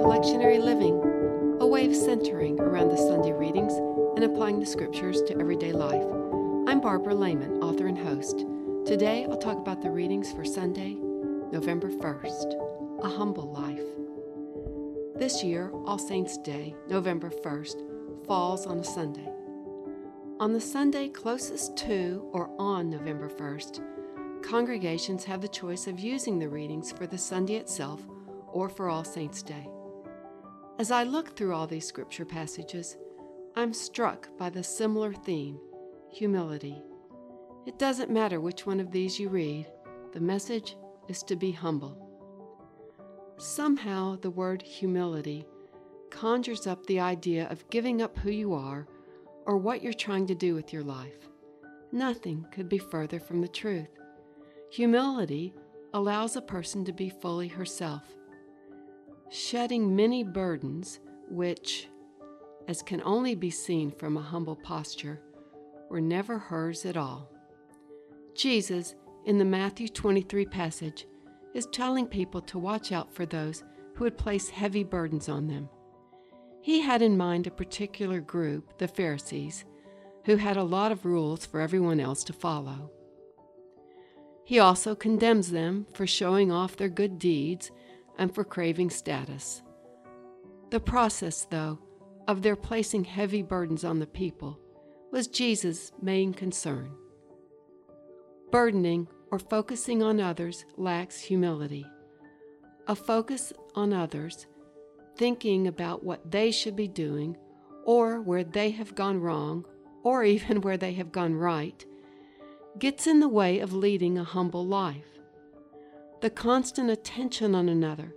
to Lectionary Living, a way of centering around the Sunday readings and applying the scriptures to everyday life. I'm Barbara Lehman, author and host. Today I'll talk about the readings for Sunday, November 1st, A Humble Life. This year, All Saints' Day, November 1st, falls on a Sunday. On the Sunday closest to or on November 1st, congregations have the choice of using the readings for the Sunday itself or for All Saints' Day. As I look through all these scripture passages, I'm struck by the similar theme humility. It doesn't matter which one of these you read, the message is to be humble. Somehow, the word humility conjures up the idea of giving up who you are or what you're trying to do with your life. Nothing could be further from the truth. Humility allows a person to be fully herself shedding many burdens which, as can only be seen from a humble posture, were never hers at all. Jesus, in the Matthew 23 passage, is telling people to watch out for those who would place heavy burdens on them. He had in mind a particular group, the Pharisees, who had a lot of rules for everyone else to follow. He also condemns them for showing off their good deeds and for craving status. The process, though, of their placing heavy burdens on the people was Jesus' main concern. Burdening or focusing on others lacks humility. A focus on others, thinking about what they should be doing, or where they have gone wrong, or even where they have gone right, gets in the way of leading a humble life. The constant attention on another,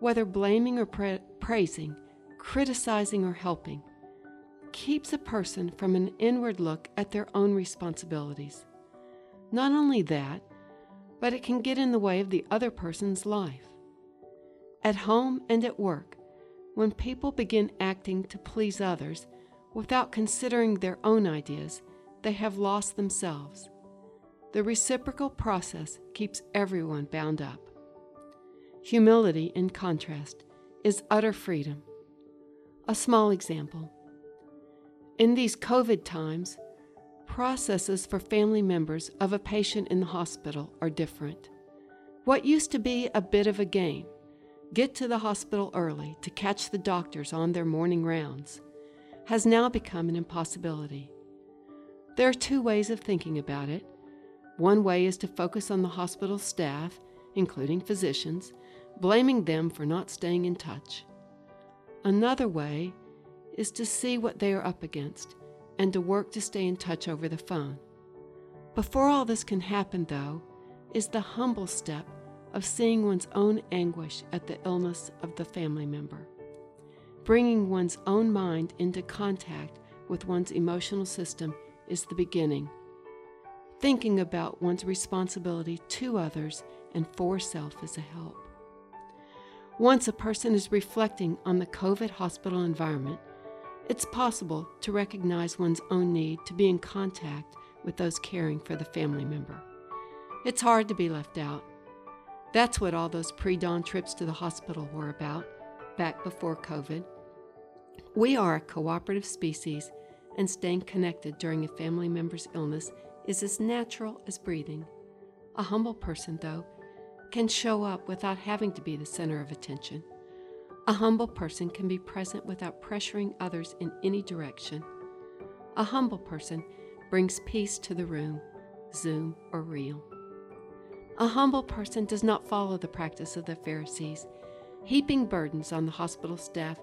whether blaming or pra- praising, criticizing or helping, keeps a person from an inward look at their own responsibilities. Not only that, but it can get in the way of the other person's life. At home and at work, when people begin acting to please others without considering their own ideas, they have lost themselves. The reciprocal process keeps everyone bound up. Humility, in contrast, is utter freedom. A small example. In these COVID times, processes for family members of a patient in the hospital are different. What used to be a bit of a game, get to the hospital early to catch the doctors on their morning rounds, has now become an impossibility. There are two ways of thinking about it one way is to focus on the hospital staff, including physicians, blaming them for not staying in touch. Another way is to see what they are up against and to work to stay in touch over the phone. Before all this can happen, though, is the humble step of seeing one's own anguish at the illness of the family member. Bringing one's own mind into contact with one's emotional system is the beginning Thinking about one's responsibility to others and for self is a help. Once a person is reflecting on the COVID hospital environment, it's possible to recognize one's own need to be in contact with those caring for the family member. It's hard to be left out. That's what all those pre dawn trips to the hospital were about, back before COVID. We are a cooperative species, and staying connected during a family member's illness is as natural as breathing. A humble person, though, can show up without having to be the center of attention. A humble person can be present without pressuring others in any direction. A humble person brings peace to the room, Zoom or real. A humble person does not follow the practice of the Pharisees, heaping burdens on the hospital staff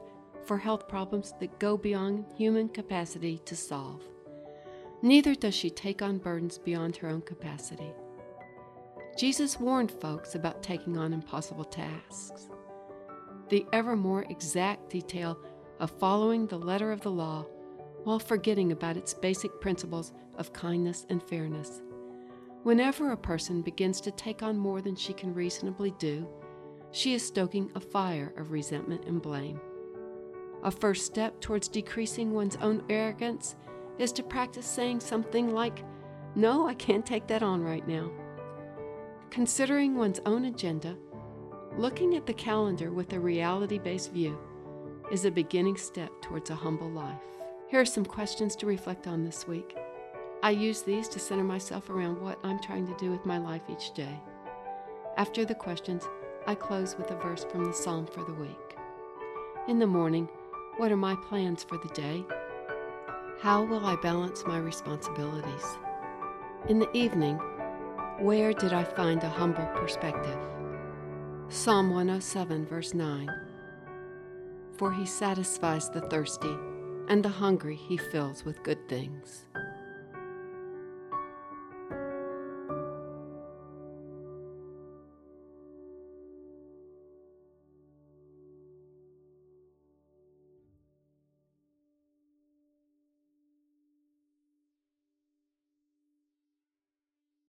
for health problems that go beyond human capacity to solve. Neither does she take on burdens beyond her own capacity. Jesus warned folks about taking on impossible tasks. The ever more exact detail of following the letter of the law while forgetting about its basic principles of kindness and fairness. Whenever a person begins to take on more than she can reasonably do, she is stoking a fire of resentment and blame. A first step towards decreasing one's own arrogance is to practice saying something like, No, I can't take that on right now. Considering one's own agenda, Looking at the calendar with a reality based view is a beginning step towards a humble life. Here are some questions to reflect on this week. I use these to center myself around what I'm trying to do with my life each day. After the questions, I close with a verse from the Psalm for the week. In the morning, what are my plans for the day? How will I balance my responsibilities? In the evening, where did I find a humble perspective? Psalm 107, verse 9 For he satisfies the thirsty, and the hungry he fills with good things.